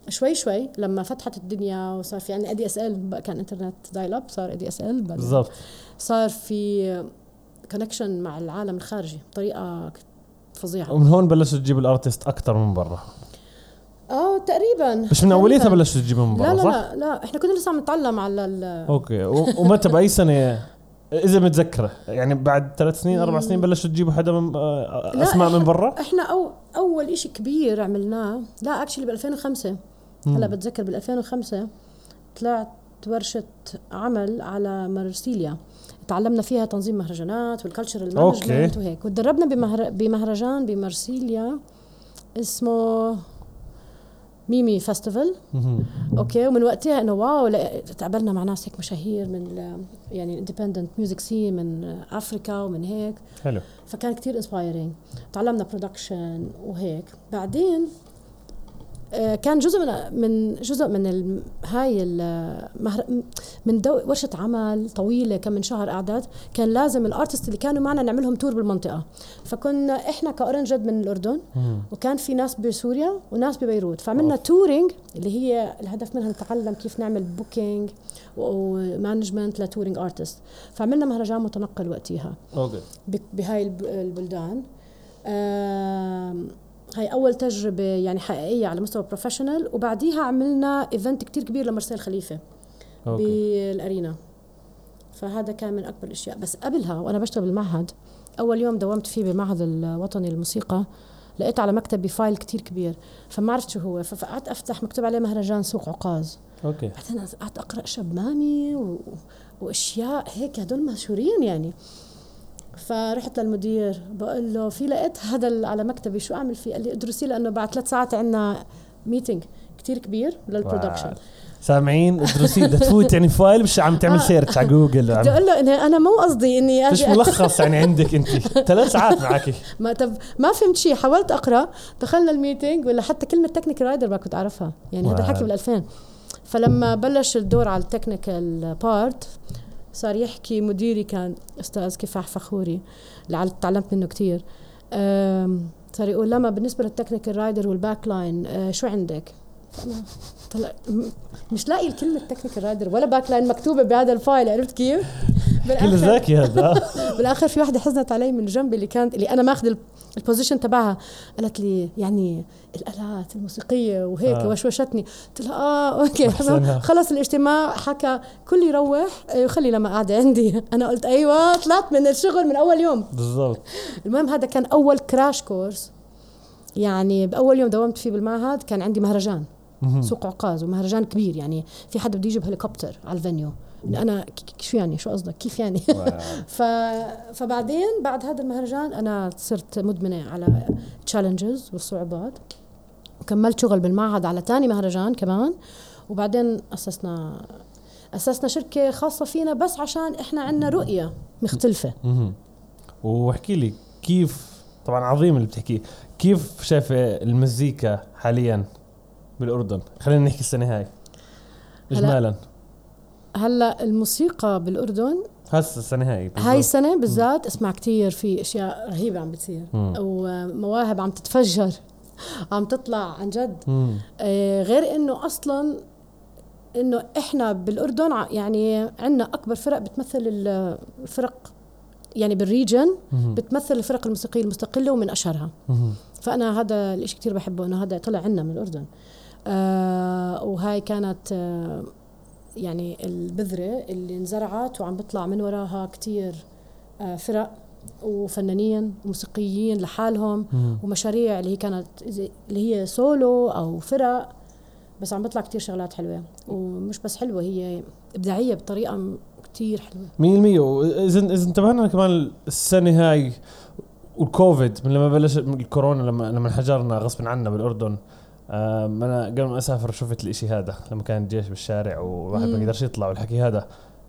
شوي شوي لما فتحت الدنيا وصار في عندنا اي دي إس إل كان انترنت دايل اب صار اي دي إس إل بالضبط. صار في connection مع العالم الخارجي بطريقة فظيعة. ومن هون بلشوا تجيب ال artist أكثر من برا. آه تقريبا. مش من أوليتها. بلشوا تجيبهم من برا لا لا صح؟ لا لا. إحنا كنا لسه عم نتعلم على ال okay. ومتى؟ بأي سنة؟ إذا متذكرة. يعني بعد ثلاث سنين أربع سنين بلشوا تجيبوا حدا من آه، أسماء من برا؟ إحنا أو أول إشي كبير عملناه لا actually ب 2005 هلا بتذكر بال 2005 طلعت ورشة عمل على مرسيليا تعلمنا فيها تنظيم مهرجانات وال cultural. management وهيك. وتدربنا بمهر... بمهرجان بمرسيليا اسمه ميمي مهم. okay. ومن وقتها إنه wow تقابلنا مع ناس هيك مشاهير من يعني independent music scene من افريكا ومن هيك. حلو. فكان كتير inspiring تعلمنا production وهيك. بعدين كان جزء من من جزء من ال- هاي المهر من دو ورشة عمل طويلة كم من شهر قعدت كان لازم الأرتست اللي كانوا معنا نعملهم تور بالمنطقة. فكنا إحنا كاورنجد من الأردن. وكان في ناس بسوريا وناس ببيروت. فعملنا تورينج اللي هي الهدف منها نتعلم كيف نعمل بوكينج ومانجمنت لتورينج ارتست فعملنا مهرجان متنقل وقتها أوكي. بهاي الب- البلدان. آم، هاي أول تجربة يعني حقيقية على مستوى professional وبعديها عملنا event كتير كبير لمارسيل خليفة okay. بال arena. فهذا كان من أكبر الأشياء. بس قبلها وأنا بشتغل بالمعهد أول يوم داومت فيه بالمعهد الوطني للموسيقى لقيت على مكتبي file كتير كبير. فما عرفت شو هو. فقعدت أفتح مكتوب عليه مهرجان سوق عكاظ okay. بعدين قعدت أقرأ شبمامي و... وأشياء هيك هدول مشهورين يعني. فرحت للمدير بقول له في لقيت هذا على مكتبي شو أعمل فيه؟ قال لي ادرسي لأنه بعد ثلاث ساعات عندنا meeting كتير كبير لل production. سامعين ادرسي بدها تفوت يعني file مش عم تعمل آه. search على جوجل بدي أقول له إني أنا مو قصدي إني فيش أجي ملخص يعني عندك أنت ثلاث ساعات معك ما طب ما فهمت شيء حاولت أقرأ دخلنا ال meeting ولا حتى كلمة technical rider ما كنت أعرفها يعني هذا. الحكي بال 2000 فلما بلش الدور على ال technical part صار يحكي مديري كان أستاذ كفاح فخوري اللي عل- تعلمت منه كثير صار يقول لما بالنسبة لل technical rider وال backline آه، شو عندك؟ طلع مش لاقي الكلمة technical rider ولا backline مكتوبة بهذا ال file عرفت كيف؟ كل ذكي هذا. بالآخر في واحدة حزنت علي من جنبي اللي كانت اللي أنا ماخذ ال- ال position تبعها. قالت لي يعني الآلات الموسيقية وهيك آه. آه. وشوشتني. قلت لها آه okay. خلص الاجتماع حكى كل يروح آه، خلي لمى قاعدة عندي. أنا قلت أيوه طلعت من الشغل من أول يوم. بالضبط. المهم هذا كان أول crash course يعني بأول يوم داومت فيه بالمعهد كان عندي مهرجان. سوق عكاظ ومهرجان كبير. يعني في حدا بده يجيب هليكوبتر على ال venue أنا شو يعني؟ شو قصدك؟ كيف يعني. ف... فبعدين بعد هذا المهرجان أنا صرت مدمنة على تشالنجز والصعوبات. وكملت شغل بالمعهد على تاني مهرجان كمان. وبعدين أسسنا أسسنا شركة خاصة فينا بس عشان إحنا عندنا رؤية مختلفة. وأحكي لي كيف طبعا عظيم اللي بتحكيه كيف شايفه المزيكا حاليا بالأردن؟ خلينا نحكي السنة هاي. اجمالا. هلا الموسيقى بالأردن هسه السنة هاي بالضبط. هاي السنة بالذات اسمع كتير في أشياء رهيبه عم بتصير. ومواهب عم تتفجر عم تطلع عن جد. آه، غير إنه أصلا إنه إحنا بالأردن يعني عندنا أكبر فرق بتمثل ال- الفرق يعني بالريجن. بتمثل الفرق الموسيقية المستقلة ومن أشهرها. فأنا هذا الشيء كتير بحبه إنه هذا طلع عنا من الأردن آه وهاي كانت آه يعني البذرة اللي انزرعت وعم بيطلع من وراها كتير آه فرق وفنانين وموسيقيين لحالهم مهم. ومشاريع اللي هي كانت اللي هي سولو أو فرق بس عم بيطلع كتير شغلات حلوة ومش بس حلوة هي إبداعية بطريقة كتير حلوة مية المية وإذا إذا انتبهنا كمان السنة هاي والكوفيد من لما بلش الكورونا لما لما انحجرنا غصب عنا بالأردن أنا قبل ما أسافر شفت الإشي هذا لما كان الجيش بالشارع وواحد ما. يقدرش يطلع والحكي هذا.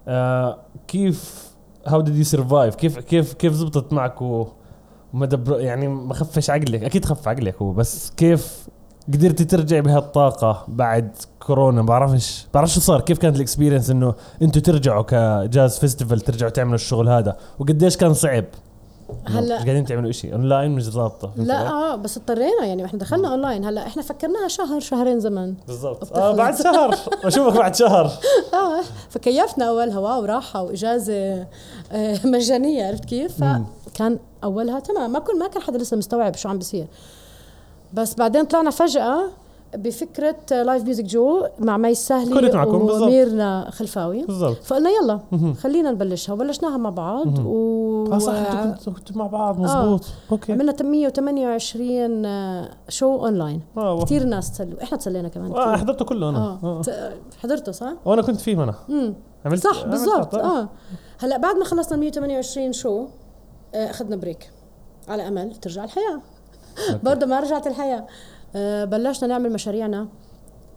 آه، كيف how did you survive كيف كيف كيف زبطت معك وما دبر يعني ما خفش عقلك؟ أكيد خف عقلك هو بس كيف قدرتي ترجعي بهالطاقة بعد كورونا؟ بعرفش بعرفش شو صار. كيف كانت ال experience إنه أنتوا ترجعوا ك jazz festival ترجعوا تعملوا الشغل هذا؟ وقديش كان صعب؟ هلا- مش قاعدين تعملوا شيء اونلاين مش ضابطة. لا؟ آه بس اضطرينا يعني إحنا دخلنا اونلاين هلا إحنا فكرناها شهر شهرين زمن. بالضبط. آه بعد شهر. بشوفك بعد شهر. آه فكيفنا أولها؟ wow راحة وإجازة آه، مجانية عرفت كيف؟ فكان أولها تمام. ما كن ما كان حدا لسه مستوعب شو عم بيصير بس بعدين طلعنا فجأة بفكرة live music جو مع مي السهلي معكم. وميرنا خلفاوي. بالضبط. فقلنا يلا. خلينا نبلشها. وبلشناها مع بعض. و آه صح أنتوا كنتوا مع بعض مزبوط okay. عملنا 128 آه، show online آه كثير ناس تسلوا إحنا تسلينا كمان آه. حضرته كله أنا آه. ت- حضرته صح؟ وأنا كنت فيه أنا. عملت صح بالضبط. آه. آه. هلأ بعد ما خلصنا 128 show آه، أخذنا break على أمل ترجع الحياة. برضه ما رجعت الحياة. آه، بلشنا نعمل مشاريعنا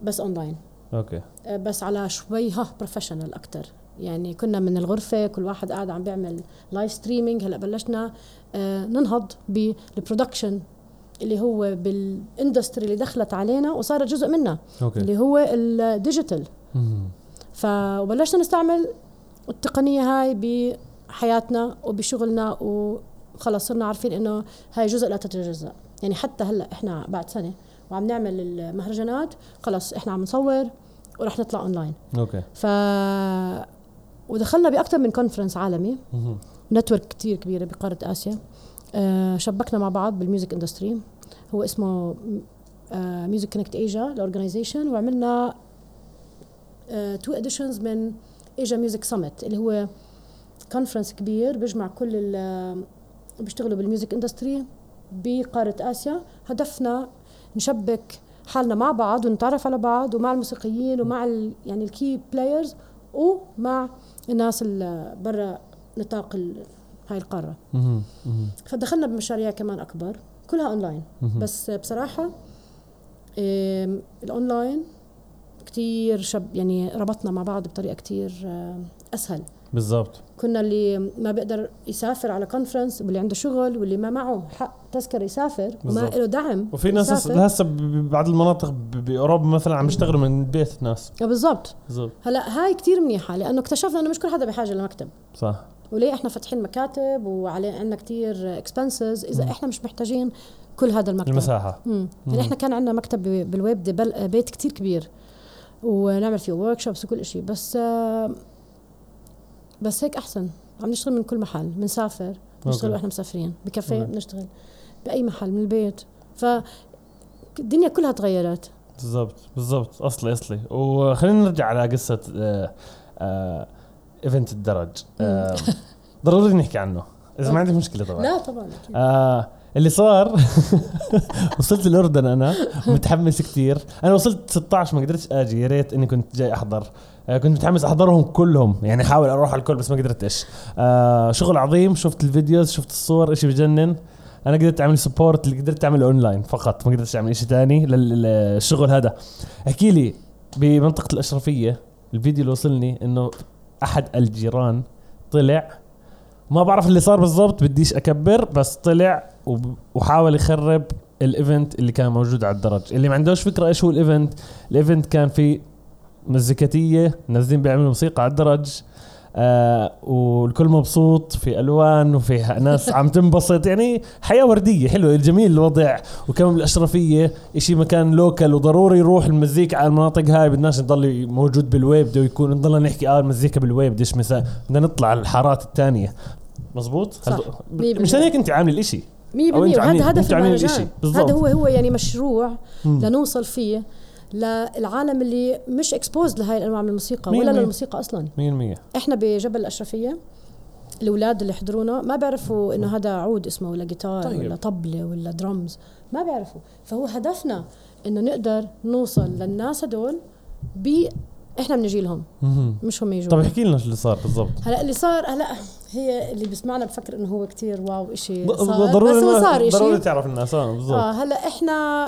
بس online okay. آه، بس على شوي ها professional أكثر يعني كنا من الغرفة كل واحد قاعد عم بيعمل live streaming هلأ بلشنا آه، ننهض بال production اللي هو بال industry اللي دخلت علينا وصارت جزء منها okay. اللي هو ال digital. فبلشنا نستعمل التقنية هاي بحياتنا وبشغلنا وخلص صرنا عارفين إنه هاي جزء لا تتجزأ. يعني حتى هلأ إحنا بعد سنة وعم نعمل المهرجانات خلص إحنا عم نصور ورح نطلع اونلاين okay. ف ودخلنا باكثر من conference عالمي. network كتير كبيره بقارة آسيا. آه، شبكنا مع بعض بال music industry هو اسمه Music Connect Asia ال organization وعملنا two editions من Asia Music Summit اللي هو conference كبير بيجمع كل ال بيشتغلوا بال music industry بقارة آسيا هدفنا نشبك حالنا مع بعض ونتعرف على بعض ومع الموسيقيين ومع ال يعني ال key players ومع الناس اللي برا نطاق هاي. مهم. فدخلنا بمشاريع كمان أكبر كلها اونلاين مهم. بس بصراحة إم، الاونلاين كتير شب يعني ربطنا مع بعض بطريقة كتير أسهل بالضبط كنا اللي ما بيقدر يسافر على conference واللي عنده شغل واللي ما معه حق تذكرة يسافر وما. له دعم وفي ناس. هسه ببعض المناطق بأوروبا مثلا عم يشتغلوا من البيت ناس. آه، بالضبط. بالضبط. هلا هاي كتير منيحة لأنه اكتشفنا إنه مش كل حدا بحاجة لمكتب صح. وليه إحنا فاتحين مكاتب وعليه عندنا كتير expenses إذا إحنا مش محتاجين كل هذا المكتب؟ المساحة. امم يعني إحنا كان عندنا مكتب باللويبدة كتير كبير ونعمل فيه workshops وكل شيء بس آه، بس هيك أحسن. عم نشتغل من كل محل بنسافر بنشتغل. وإحنا مسافرين بكافيه. بنشتغل بأي محل من البيت. ف الدنيا كلها تغيرت. بالضبط بالضبط. أصلي أصلي. وخلينا نرجع على قصة آه آه إيفنت الدرج. آه ضروري نحكي عنه. إذا ما عندك مشكلة طبعا. لا طبعا. آه اللي صار وصلت الأردن أنا متحمس كثير أنا وصلت 16 ما قدرتش آجي يا ريت إني كنت جاي أحضر. آه كنت متحمس أحضرهم كلهم يعني أحاول أروح على الكل بس ما قدرتش آه شغل عظيم شفت ال videos شفت الصور إشي بجنن. أنا قدرت أعمل support اللي قدرت اعمله اونلاين فقط ما قدرت أعمل شيء ثاني للشغل هذا. احكي لي بمنطقة الأشرفية الفيديو اللي وصلني إنه أحد الجيران طلع ما بعرف اللي صار بالضبط بديش أكبر بس طلع وحاول يخرب ال event اللي كان موجود على الدرج. اللي ما عندوش فكرة إيش هو ال event ال event كان في مزيكاتية نازلين بيعملوا موسيقى على الدرج. آه والكل مبسوط في ألوان وفي ناس عم تنبسط. يعني حياة وردية حلوة الجميل الوضع وكمان بالاشرفيه إشي مكان local وضروري يروح المزيكا على المناطق هاي. بدناش نضل موجود باللويبدة يكون نضل نحكي آه المزيكا باللويبدة. بديش مساء؟ بدنا نطلع على الحارات الثانية. مزبوط؟ صح. مشان هيك أنت عامل الإشي. 100% أو أنتوا عاملين- وهذا هدف المهرجان. هذا هو هو يعني مشروع مم. لنوصل فيه للعالم اللي مش exposed لهي الأنواع من الموسيقى ولا مية. للموسيقى أصلا. 100% إحنا بجبل الأشرفية الأولاد اللي حضرونا ما بيعرفوا إنه هذا عود اسمه ولا جيتار طيب. ولا طبلة ولا درمز ما بيعرفوا. فهو هدفنا إنه نقدر نوصل للناس هدول ب إحنا بنجي لهم. مش هم يجوا. طب احكي لنا شو اللي صار بالضبط. هلأ اللي صار هلأ هي اللي بسمعنا بفكر إنه هو كتير wow إشي ض- صار ضروري بس هو صار ضروري اشي تعرف الناس آه بالضبط. آه هلأ إحنا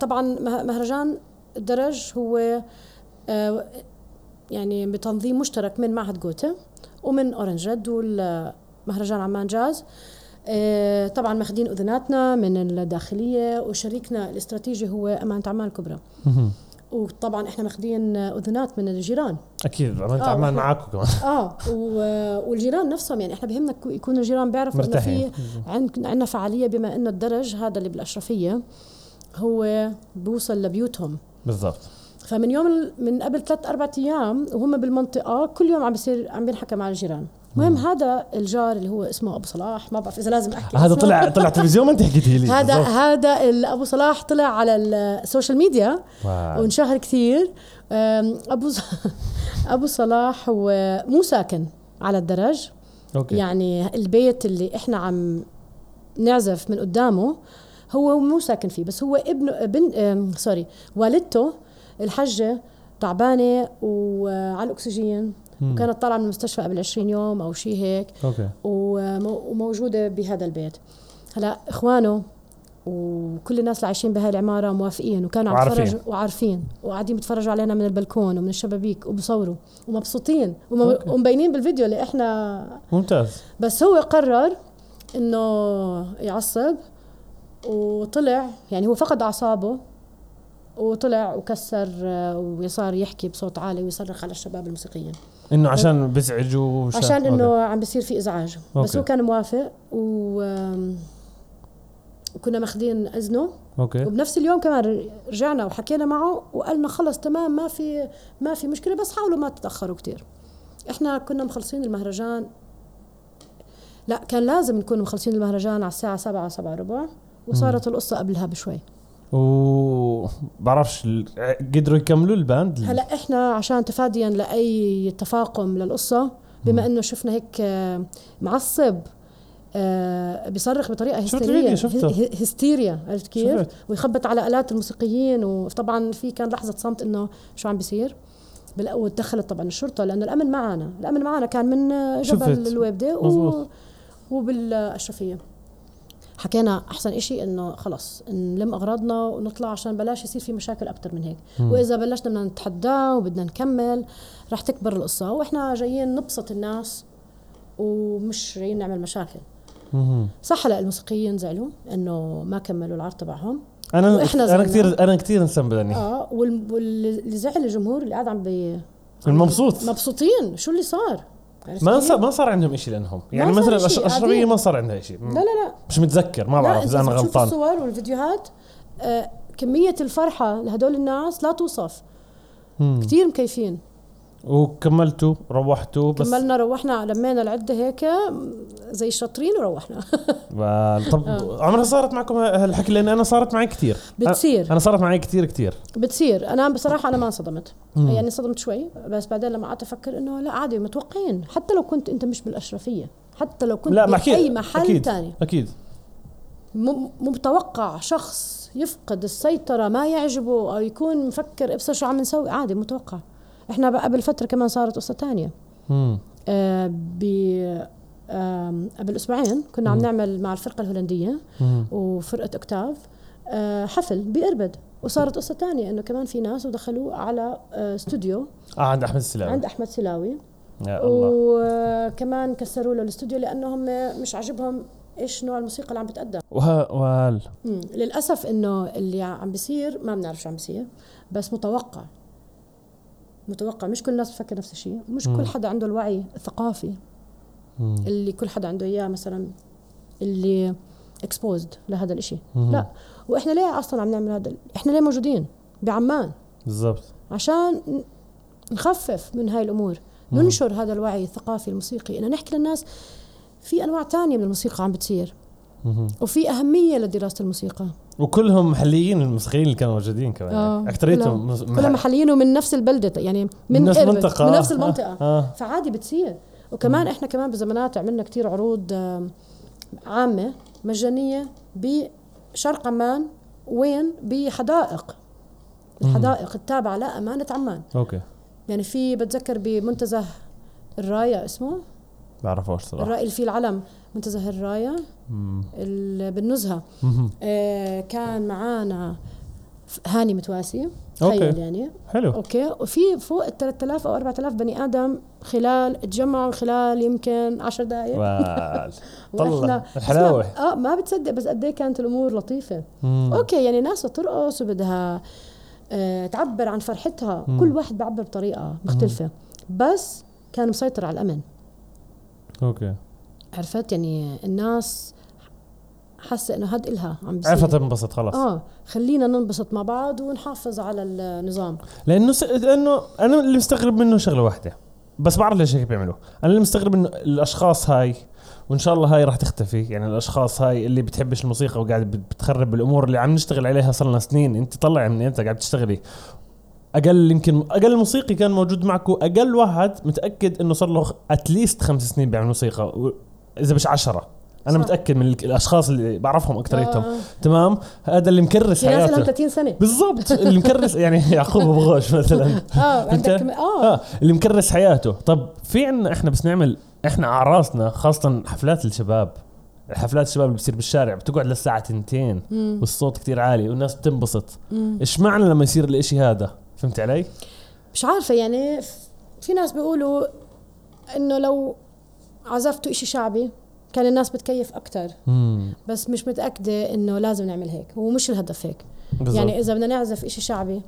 طبعا مه- مهرجان الدرج هو آه، يعني بتنظيم مشترك من معهد جوته ومن Orange Red والمهرجان عمان جاز. آه، طبعا ماخذين أذناتنا من الداخلية وشريكنا الاستراتيجي هو أمانة عمان الكبرى. وطبعا إحنا ماخذين أذنات من الجيران. أكيد عملت آه، عمان معاكم كمان. آه والجيران نفسهم يعني إحنا بهمنا يكو- يكونوا الجيران بيعرفوا إنه. في عند- عندنا فعالية بما إنه الدرج هذا اللي بالأشرفية. هو بوصل لبيوتهم. بالضبط. فمن يوم من قبل ثلاث أربع أيام وهم بالمنطقة كل يوم عم بيصير عم بينحكى مع الجيران. المهم هذا الجار اللي هو اسمه أبو صلاح ما بعرف إذا لازم أحكي هذا. طلع طلع تلفزيون ما انت حكيتي لي. هذا. هذا أبو صلاح طلع على ال social media. وانشهر كثير. أبو أبو صلاح هو مو ساكن على الدرج. okay. يعني البيت اللي إحنا عم نعزف من قدامه هو مو ساكن فيه بس هو ابنه بن أم، سوري والدته الحجة تعبانة وعلى الأكسجين. وكانت طالعة من المستشفى قبل 20 يوم أو شيء هيك okay ومو- وموجودة بهذا البيت هلا إخوانه وكل الناس اللي عايشين بهاي العمارة موافقين وكانوا عم وعارفين. يتفرجوا وعارفين وقاعدين بيتفرجوا علينا من البلكون ومن الشبابيك وبصوروا ومبسوطين وم- okay. ومبينين بالفيديو اللي إحنا ممتاز بس هو قرر إنه يعصب وطلع يعني هو فقد أعصابه وطلع وكسر وصار يحكي بصوت عالي ويصرخ على الشباب الموسيقيين. إنه عشان بزعجوا عشان. إنه عم بيصير في إزعاج. بس okay. هو كان موافق و وكنا ماخذين إذنه. okay. وبنفس اليوم كمان رجعنا وحكينا معه وقالنا خلص تمام ما في ما في مشكلة بس حاولوا ما تتأخروا كتير. إحنا كنا مخلصين المهرجان. لا كان لازم نكون مخلصين المهرجان على الساعة 7 7 ربع. وصارت القصة قبلها بشوي. و بعرفش ال- قدروا يكملوا الباند؟ هلا إحنا عشان تفاديا لأي تفاقم للقصة بما إنه شفنا هيك آه، معصب آه، بيصرخ بطريقة هستيرية. هستيريا عرفت كيف؟ ويخبط على آلات الموسيقيين وطبعا في كان لحظة صمت إنه شو عم بيصير. بال- ودخلت طبعا الشرطة لأنه الأمن معنا الأمن معنا كان من آه، جبل. الويبدة و... وبالاشرفيه حكينا أحسن إشي إنه خلص نلم أغراضنا ونطلع عشان بلاش يصير في مشاكل أكثر من هيك. وإذا بلشنا بدنا نتحداه وبدنا نكمل رح تكبر القصة. وإحنا جايين نبسط الناس ومش جايين نعمل مشاكل. مهم. صح هلا الموسيقيين زعلوا إنه ما كملوا العرض تبعهم. أنا أنا. كثير أنا كثير انسان بدني. آه وال- واللي زعل الجمهور اللي قاعد عم بي المبسوط. مبسوطين. شو اللي صار؟ ما؟ صار ما صار عندهم شيء لأنهم يعني مثلا قاعدين. ما صار عندها شيء لا لا لا مش متذكر ما بعرف لا، إذا أنا غلطان الصور والفيديوهات آه كمية الفرحة لهدول الناس لا توصف مم. كتير مكيفين وكملتوا روحتوا بس كملنا روحنا لمينا العدة هيك زي الشاطرين وروحنا. طب آه. عمرها صارت معكم هالحكي؟ لأن أنا صارت معي كثير بتصير. أنا صارت معي كثير كثير بتصير. أنا بصراحة أنا ما انصدمت. يعني انصدمت شوي بس بعدين لما قعدت أفكر إنه لا عادي متوقعين. حتى لو كنت أنت مش بالأشرفية. حتى لو كنت لا بأي أكيد محل أكيد تاني. أكيد. مو متوقع شخص يفقد السيطرة ما يعجبه أو يكون مفكر إبصر شو عم نسوي. عادي متوقع. إحنا قبل فترة كمان صارت قصة تانية. مم. آه ب آم، قبل أسبوعين كنا عم. نعمل مع الفرقة الهولندية مم. وفرقة أكتاف آه حفل بإربد. وصارت قصة تانية إنه كمان في ناس ودخلوه على آه استوديو. آه عند أحمد السلاوي. عند أحمد سلاوي. يا الله. وكمان كسروا له الاستوديو لأنهم مش عاجبهم إيش نوع الموسيقى اللي عم بتقدم. وها وهال. للأسف إنه اللي عم بيصير ما بنعرف شو عم بيصير بس متوقع. متوقع. مش كل الناس بتفكر نفس الشيء. مش. كل حدا عنده الوعي الثقافي. اللي كل حدا عنده إياه مثلا اللي اكسبوزد لهذا الإشي. مم. لا. وإحنا ليه أصلا عم نعمل هذا؟ إحنا ليه موجودين؟ بعمان. بالضبط. عشان نخفف من هاي الأمور. ننشر هذا الوعي الثقافي الموسيقي. انه نحكي للناس في أنواع تانية من الموسيقى عم بتصير. وفي أهمية لدراسة الموسيقى. وكلهم محليين الموسيقيين اللي كانوا موجودين كمان. آه. يعني. اكثريتهم مس- كلها محليين ومن نفس البلدة يعني من نفس إربد، المنطقة من آه. نفس المنطقة. آه. فعادي بتصير. وكمان إحنا كمان بزمانات عملنا كتير عروض آم، عامة مجانية بشرق عمان وين؟ بحدائق. الحدائق التابعة لأمانة عمان. أوكي. يعني في بتذكر بمنتزه الراية اسمه؟ بعرفوش صراحة. الراية اللي فيه العلم. منتزه الراية مم. ال- بالنزهة. مهم. آه، كان معانا هاني متواسي. تخيل يعني. حلو. okay. وفي فوق ال 3000 أو 4000 بني آدم خلال تجمعوا خلال يمكن 10 دقائق طلع. الحلاوة. اسمع، آه ما بتصدق بس قد إيه كانت الأمور لطيفة. مم. okay يعني ناس ترقص وبدها آه تعبر عن فرحتها. مم. كل واحد بيعبر بطريقة مختلفة. بس كان مسيطر على الأمن. أوكي. عرفت؟ يعني الناس حاسة إنه هاد إلها عم بيصير. عرفت تنبسط خلاص آه خلينا ننبسط مع بعض ونحافظ على النظام. لأنه س... لأنه أنا اللي مستغرب منه شغلة واحدة. بس بعرف ليش هيك بيعملوا أنا اللي مستغرب انه الأشخاص هاي وإن شاء الله هاي راح تختفي. يعني الأشخاص هاي اللي بتحبش الموسيقى وقاعد بت- بتخرب الأمور اللي عم نشتغل عليها صار لنا سنين. أنت طلع من أنت قاعد تشتغلي. أقل يمكن أقل موسيقي كان موجود معكم أقل واحد متأكد إنه صار له اتليست خمس سنين بيعمل موسيقى. إذا مش عشرة. أنا صح. متأكد من ال- الأشخاص اللي بعرفهم اكثريتهم آه. تمام؟ هذا اللي مكرس في ناس لهم حياته 30 سنة. بالضبط. اللي مكرس يعني يعقوب أبو غوش مثلا. آه؟ عندك كم- آه. آه. اللي مكرس حياته. طب في عنا إحنا بس نعمل إحنا اعراسنا خاصة حفلات الشباب. الحفلات الشباب اللي بتصير بالشارع بتقعد للساعة تنتين مم. والصوت كتير عالي والناس بتنبسط. إيش معنى لما يصير الإشي هذا؟ فهمت علي؟ مش عارفة يعني في ناس بيقولوا إنه لو عزفتوا إشي شعبي كان الناس بتكيف أكتر. امم بس مش متأكدة إنه لازم نعمل هيك هو مش الهدف هيك. بالضبط. يعني إذا بدنا نعزف إشي شعبي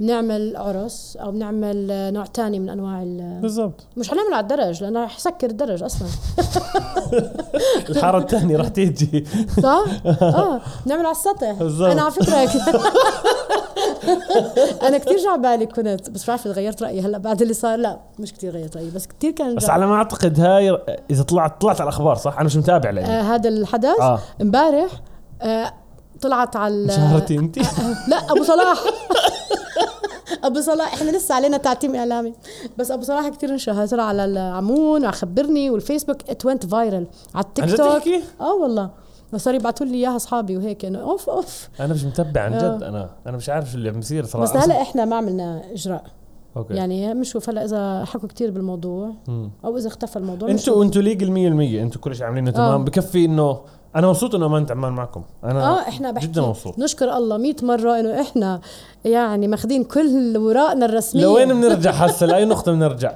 بنعمل عرس أو بنعمل نوع تاني من أنواع ال- بالضبط. مش حنعمله على الدرج لأنه رح يسكر الدرج أصلا. الحارة الثانية راح تيجي. صح؟ آه نعمل على السطح. بالضبط. أنا على فكرة أنا كثير جعبالي كنت بس بعرف غيرت رأيي هلأ بعد اللي صار لا مش كثير غيرت رأيي بس كثير كان بس جعبالي. على ما أعتقد هاي إذا طلعت طلعت على الأخبار صح؟ أنا مش متابع لأني. آه هذا الحدث آه. امبارح آه طلعت على شهرتي انت لا أبو صلاح. أبو صلاح إحنا لسه علينا تعتيم إعلامي. بس أبو صلاح كثير انشهر طلع على العمون وعلى خبرني والفيسبوك ات ونت فايرل على التيك توك؟ آه والله. صار يبعثوا لي إياها أصحابي وهيك إنه أوف أوف. أنا مش متبع عن آه. جد أنا أنا مش عارف شو اللي عم بيصير صراحة بس هلا إحنا ما عملنا إجراء. okay. يعني بنشوف هلا إذا حكوا كتير بالموضوع مم. أو إذا اختفى الموضوع أنتوا أنتوا legal 100% أنتوا كل شيء عاملينه تمام. آه. بكفي إنه أنا مبسوط إنه امانه عمان معكم. أنا آه إحنا بحكي جدا مبسوط. نشكر الله 100 مرة إنه إحنا يعني ماخذين كل أوراقنا الرسمية. لوين بنرجع هسه؟ لأي نقطة بنرجع؟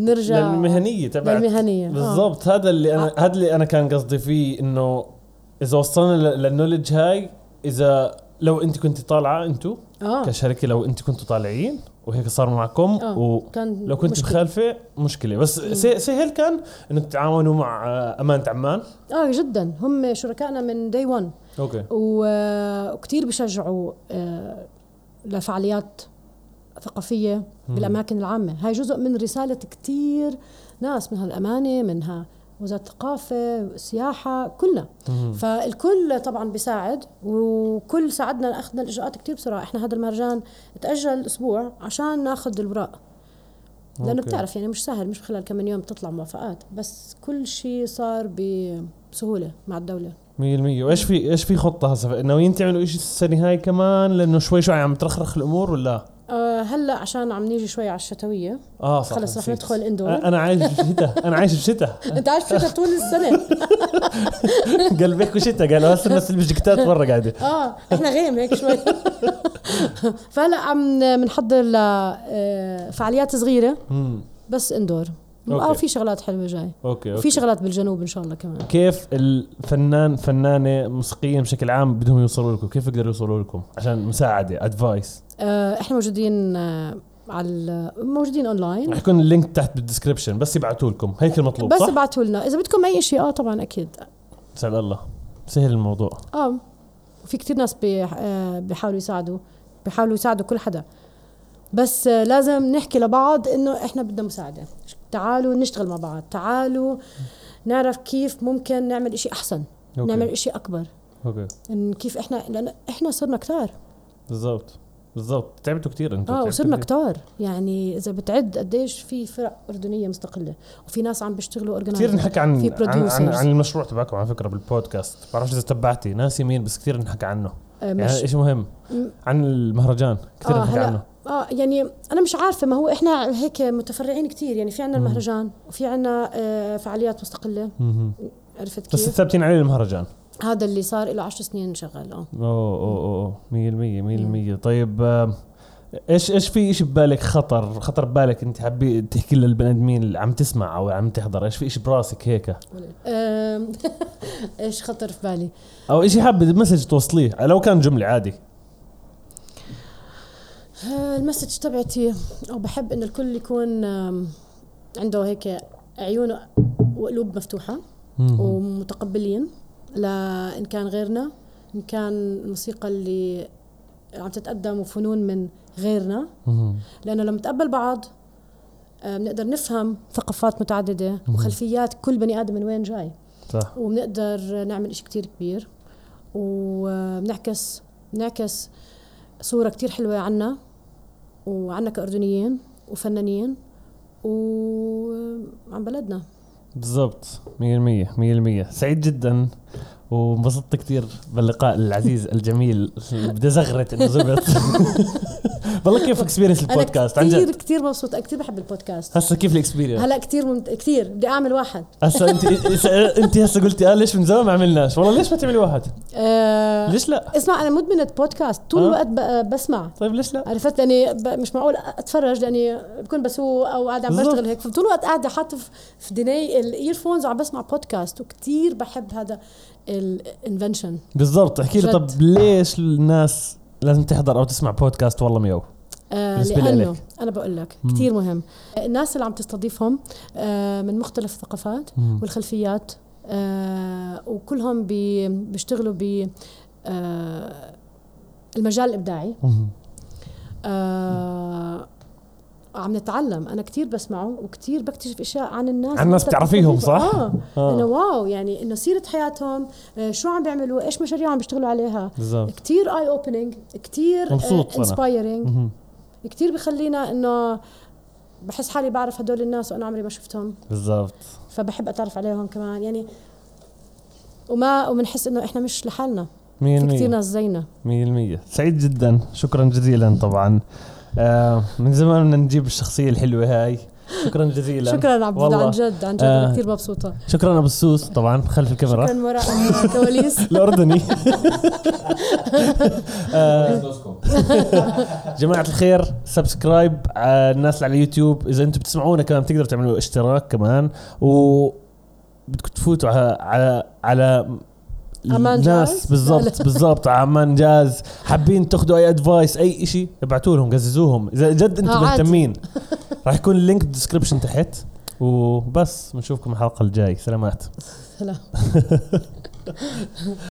نرجع للمهنية تبعت. للمهنية آه. بالضبط. هذا اللي أنا هذا اللي أنا كان قصدي فيه إنه إذا وصلنا لل knowledge هاي إذا لو أنت كنت طالعة أنتوا آه. كشركة لو أنتوا كنتوا طالعين وهيك صار معكم آه. و كان لو كنت مشكلة. مخالفة مشكلة. بس سي- سهل كان إنه تتعاونوا مع آه، أمانة عمان. آه جدا. هم شركائنا من day 1 okay. وكثير بيشجعوا آه، لفعاليات ثقافية بالأماكن العامة. هاي جزء من رسالة كثير ناس منها الامانه منها وزارة الثقافة السياحه كلنا. فالكل طبعا بيساعد وكل ساعدنا أخذنا الإجراءات كثير بسرعة. إحنا هذا المهرجان تأجل أسبوع عشان ناخذ الوراق لأنه. بتعرف يعني مش سهل مش خلال كم من يوم تطلع موافقات. بس كل شيء صار بسهولة مع الدولة. 100% وإيش في إيش في خطة هسه؟ ناويين تعملوا شيء السنة هاي كمان؟ لأنه شوي شوي عم ترخرخ الأمور ولا؟ آه هلا عشان عم نيجي شوي على الشتوية. آه صح خلص رح. ندخل اندور أنا عايش بشتاء أنا عايش بشتاء أنت عايش فيها طول السنة. قال بيحكوا شتاء قالوا هسه الناس اللي جاكيتات برا قاعدة. آه إحنا غيم هيك شوي. فهلا عم بنحضر لفعاليات صغيرة. مم. بس اندور. آه في شغلات حلوة جاي. okay وفي okay. شغلات بالجنوب إن شاء الله كمان. كيف الفنان فنانة موسيقية بشكل عام بدهم يوصلوا لكم؟ كيف يقدروا يوصلوا لكم؟ عشان مساعدة advice آه إحنا موجودين آه على موجودين اونلاين رح يكون ال link تحت بال description بس يبعثوا لكم. هيك المطلوب بس صح؟ ابعتوا لنا. إذا بدكم أي شيء آه طبعا أكيد. سأل الله. سهل الموضوع. آه وفي كتير ناس آه، بيحاولوا يساعدوا بيحاولوا يساعدوا كل حدا. بس آه، لازم نحكي لبعض إنه إحنا بدنا مساعدة. تعالوا نشتغل مع بعض. تعالوا نعرف كيف ممكن نعمل إشي أحسن okay. نعمل إشي أكبر. okay. إن كيف إحنا لأن إحنا صرنا كتار. بالضبط. بالضبط. تعبتوا كثير أنتم آه وصرنا. كتار. يعني إذا بتعد قديش في فرق أردنية مستقلة وفي ناس عم بيشتغلوا كثير organizer. نحكى عن في عن, عن. عن المشروع تبعكم على فكرة بالبودكاست. بعرفش إذا تبعتي. ناسي مين بس كثير نحكى عنه. آه، يعني شيء مهم. عن المهرجان. كثير آه، هلا- عنه. آه يعني أنا مش عارفة ما هو إحنا هيك متفرعين كتير يعني في عنا مم. المهرجان وفي عنا آه فعاليات مستقلة. عرفت بس كيف؟ ثابتين عليه المهرجان؟ هذا اللي صار له 10 سنين شغال آه. أوه أوه أوه. 100% 100% طيب آه، إيش إيش في شيء ببالك خطر خطر ببالك أنت حابي تحكي للبني آدمين اللي عم تسمع أو عم تحضر؟ إيش في شيء براسك هيك؟ إيش خطر في بالي؟ أو شيء حابب message توصليه لو كان جملة عادي. ال message تبعتي أو بحب انه الكل يكون عنده هيك عيونه وقلوب مفتوحة. ومتقبلين لأن كان غيرنا إن كان الموسيقى اللي عم تتقدم وفنون من غيرنا. لأنه لما نتقبل بعض آه، بنقدر نفهم ثقافات متعددة وخلفيات كل بني آدم من وين جاي. صح. وبنقدر نعمل إشي كتير كبير. وبنعكس بنعكس صورة كتير حلوة عنا. وعنا كأردنيين وفنانين وعن بلدنا. بالضبط 100% 100% سعيد جدا. وانبسطت كثير باللقاء العزيز الجميل. بدي زغرت إنه زبط. والله كيف experience البودكاست؟ عن كثير جد. كثير مبسوطة. كثير بحب البودكاست. هسه كيف ال experience هلا كثير ممت... كثير. بدي أعمل واحد. هسه انت انت هسه قلتي آه ليش من زمان ما عملناش؟ والله ليش ما تعملي واحد؟ آه... ليش لا؟ اسمع أنا مدمنة بودكاست طول آه. الوقت ب... بسمع. طيب ليش لا؟ عرفت؟ لأني ب... مش معقول أتفرج لأني بكون بسوق أو قاعدة عم. بشتغل هيك. فطول الوقت قاعدة حاطة في- في ديني ال earphones وعم بسمع بودكاست وكثير بحب هذا ال invention. بالضبط. احكي لي. طب ليش الناس لازم تحضر أو تسمع بودكاست؟ والله ميو. آه لأنه. أنا بقول لك كثير مهم. الناس اللي عم تستضيفهم آه من مختلف الثقافات والخلفيات آه وكلهم بي بيشتغلوا ب آه المجال الإبداعي. آه عم نتعلم. أنا كثير بسمعه وكثير بكتشف أشياء عن الناس عن الناس بتعرفيهم،. صح؟ آه, آه. انه واو يعني إنه سيرة حياتهم آه شو عم بيعملوا إيش مشاريع عم بيشتغلوا عليها. كثير eye opening كثير. inspiring. كثير بخلينا إنه بحس حالي بعرف هدول الناس وأنا عمري ما شفتهم. بالضبط. فبحب أتعرف عليهم كمان. يعني وما وبنحس إنه إحنا مش لحالنا. في 100% كثير ناس زينا. 100% سعيد جدا. شكرا جزيلا طبعا. آه من زمان بدنا نجيب الشخصية الحلوة هاي. شكرا جزيلا. شكرا عبد. عن جد عن جد آه. كثير مبسوطة. شكرا أبو السوس طبعا خلف الكاميرا. شكرا وراء الكواليس. الأردني. آه، جماعة الخير subscribe على الناس اللي على اليوتيوب. إذا أنتم بتسمعونا كمان بتقدروا تعملوا اشتراك كمان. و بدكم تفوتوا على على على عمان الناس جاز؟ بالضبط بالضبط عمان جاز حابين تاخذوا أي advice أي شيء ابعتوا لهم قززوهم. إذا جد أنتم آه،. مهتمين. راح يكون ال link بال description تحت. وبس بنشوفكم الحلقة الجاي. سلامات. سلام.